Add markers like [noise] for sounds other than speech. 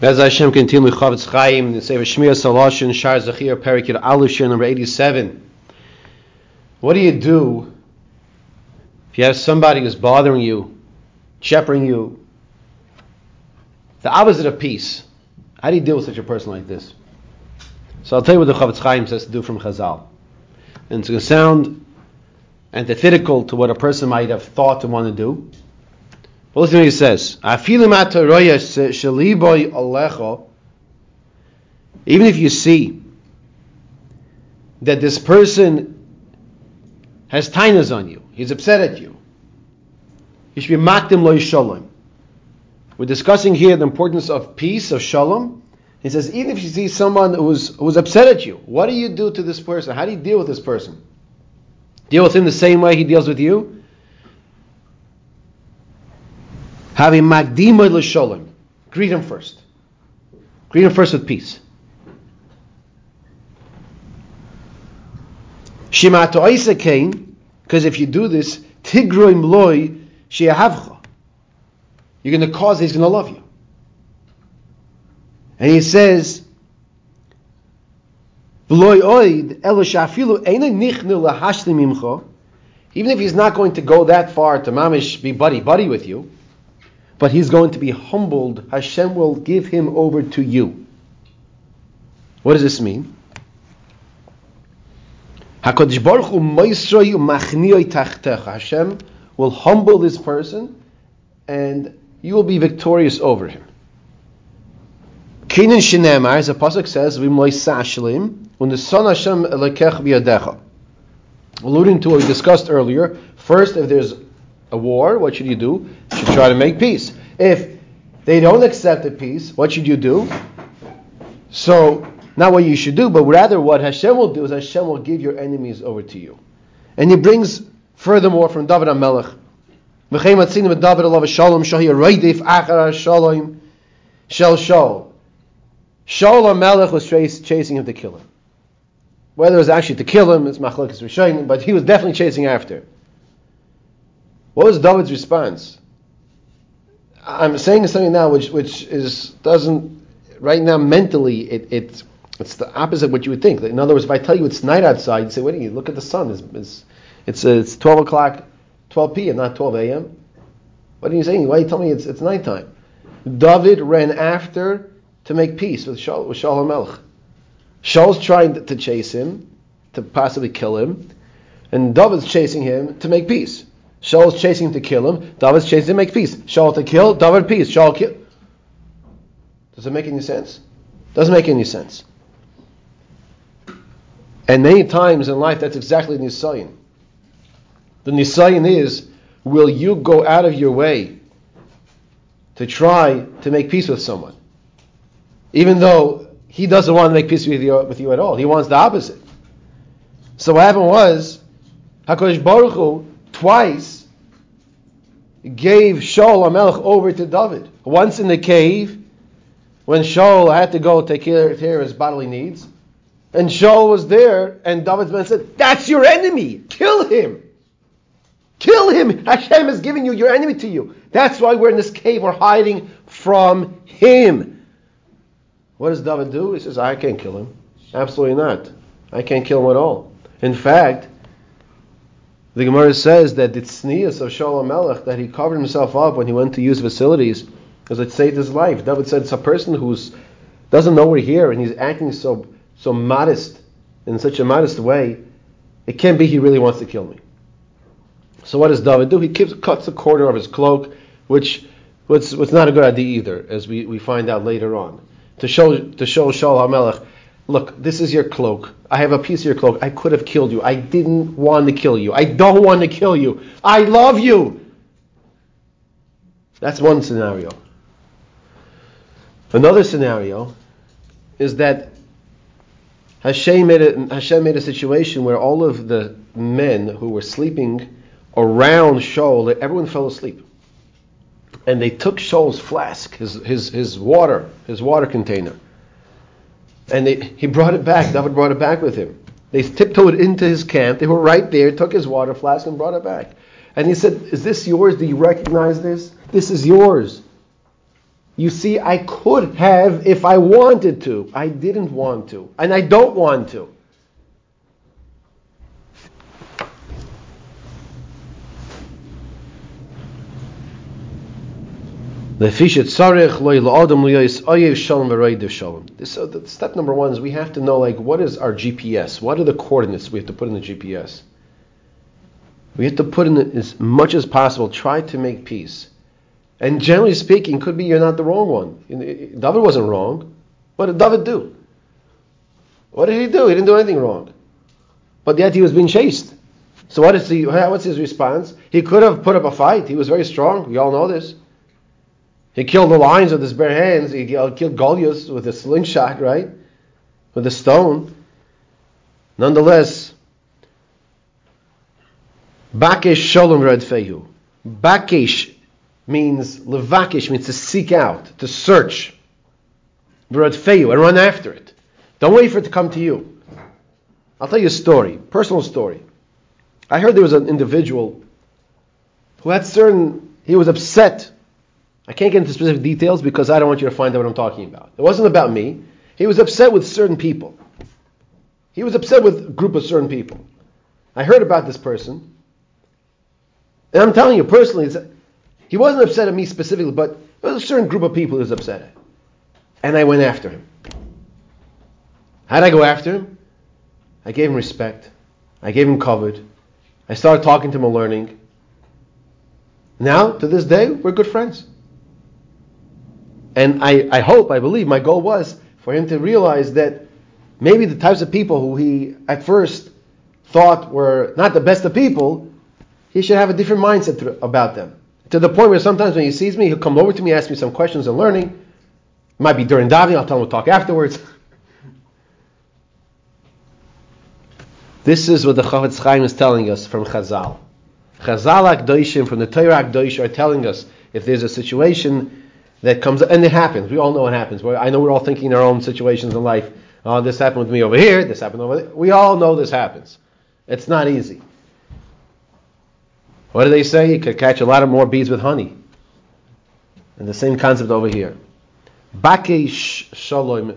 Bez Hashem continue Chofetz Chaim, the Sefer Shmiras HaLashon, Shar Zachir, Perikir Alushin, number 87. What do you do if you have somebody who's bothering you, shepherding you, the opposite of peace? How do you deal with such a person like this? So I'll tell you what the Chofetz Chaim says to do from Chazal. And it's going to sound antithetical to what a person might have thought to want to do. Well, listen to what he says. Even if you see that this person has tainas on you, he's upset at you, you should be makdim lo shalom. We're discussing here the importance of peace, of shalom. He says, even if you see someone who's, who's upset at you, what do you do to this person? How do you deal with this person? Deal with him the same way he deals with you? Having magdima l'sholem. Greet him first. Greet him first with peace. Shima to came, because if you do this, tigroim loy sheyahavcha. You're going to cause he's going to love you. And he says, even if he's not going to go that far to mamish be buddy buddy with you, but he's going to be humbled. Hashem will give him over to you. What does this mean? HaKadosh Baruch Hu Moisroi Machniyoi Tachtech. Hashem will humble this person, and you will be victorious over him. Kenan Shinemar, as the pasuk says, when the Son Hashem elekech biyadecha. Alluding to what we discussed earlier, first, if there's a war, what should you do? You should try to make peace. If they don't accept the peace, what should you do? So, not what you should do, but rather what Hashem will do is Hashem will give your enemies over to you. And he brings furthermore from David HaMelech, Shel Shaul. Shaul HaMelech was chasing him to kill him. Whether it was actually to kill him, it's machlokes rishonim, but he was definitely chasing after. What was David's response? I'm saying something now which which is doesn't right now mentally it, it it's the opposite of what you would think. In other words, if I tell you it's night outside, you say, "Wait, you look at the sun. It's it's it's, uh, it's 12 o'clock, 12 p.m., not 12 a.m." What are you saying? Why are you telling me it's it's nighttime? David ran after to make peace with Shaul with Shaul Melch. Shaul's trying to chase him, to possibly kill him, and David's chasing him to make peace. Shaul's chasing to kill him. David's chasing to make peace. Shaul to kill. David peace. Shaul kill. Does it make any sense? Doesn't make any sense. And many times in life, that's exactly the nisayin. The nisayin is, will you go out of your way to try to make peace with someone, even though he doesn't want to make peace with you, with you at all. He wants the opposite. So what happened was, Hakadosh Baruch Hu twice gave Shaul Amelech over to David. Once in the cave, when Shaul had to go take care, of his bodily needs, and Shaul was there, and David's man said, "That's your enemy. Kill him. Kill him. Hashem has given you your enemy to you. That's why we're in this cave. We're hiding from him." What does David do? He says, "I can't kill him. Absolutely not. I can't kill him at all. In fact." The Gemara says that the tznius of Shaul Melech that he covered himself up when he went to use facilities because it saved his life. David said it's a person who doesn't know we're here and he's acting so so modest in such a modest way. It can't be he really wants to kill me. So what does David do? He keeps, cuts the corner of his cloak, which was, was not a good idea either, as we, we find out later on. To show to show Shaul HaMelech Look, this is your cloak. I have a piece of your cloak. I could have killed you. I didn't want to kill you. I don't want to kill you. I love you. That's one scenario. Another scenario is that Hashem made, a, Hashem made a situation where all of the men who were sleeping around Shaul, everyone fell asleep. And they took Shaul's flask, his, his, his water, his water container and they, he brought it back. David brought it back with him. They tiptoed into his camp. They were right there, took his water flask and brought it back. And he said, Is this yours? Do you recognize this? This is yours. You see, I could have if I wanted to. I didn't want to. And I don't want to. This, uh, step number one is we have to know like what is our GPS? What are the coordinates we have to put in the GPS? We have to put in as much as possible. Try to make peace. And generally speaking, could be you're not the wrong one. David wasn't wrong. What did David do? What did he do? He didn't do anything wrong. But yet he was being chased. So what is he? What's his response? He could have put up a fight. He was very strong. We all know this. He killed the lions with his bare hands. He killed Goliath with a slingshot, right? With a stone. Nonetheless, Bakesh Shalom Fehu. Bakesh means levakish means to seek out, to search. Fehu and run after it. Don't wait for it to come to you. I'll tell you a story, personal story. I heard there was an individual who had certain he was upset I can't get into specific details because I don't want you to find out what I'm talking about. It wasn't about me. He was upset with certain people. He was upset with a group of certain people. I heard about this person. And I'm telling you personally, he wasn't upset at me specifically, but there was a certain group of people he was upset at. And I went after him. How'd I go after him? I gave him respect. I gave him kavod. I started talking to him and learning. Now, to this day, we're good friends. And I, I hope, I believe, my goal was for him to realize that maybe the types of people who he at first thought were not the best of people, he should have a different mindset about them. To the point where sometimes when he sees me, he'll come over to me, ask me some questions and learning. It might be during davening, I'll tell him we'll talk afterwards. [laughs] This is what the Chofetz Chaim is telling us from Chazal. Chazal Akdoishim from the Torah Akdoish are telling us if there's a situation that comes and it happens. We all know what happens. I know we're all thinking our own situations in life. Oh, this happened with me over here. This happened over there. We all know this happens. It's not easy. What do they say? You could catch a lot of more bees with honey. And the same concept over here. Bakesh shalom.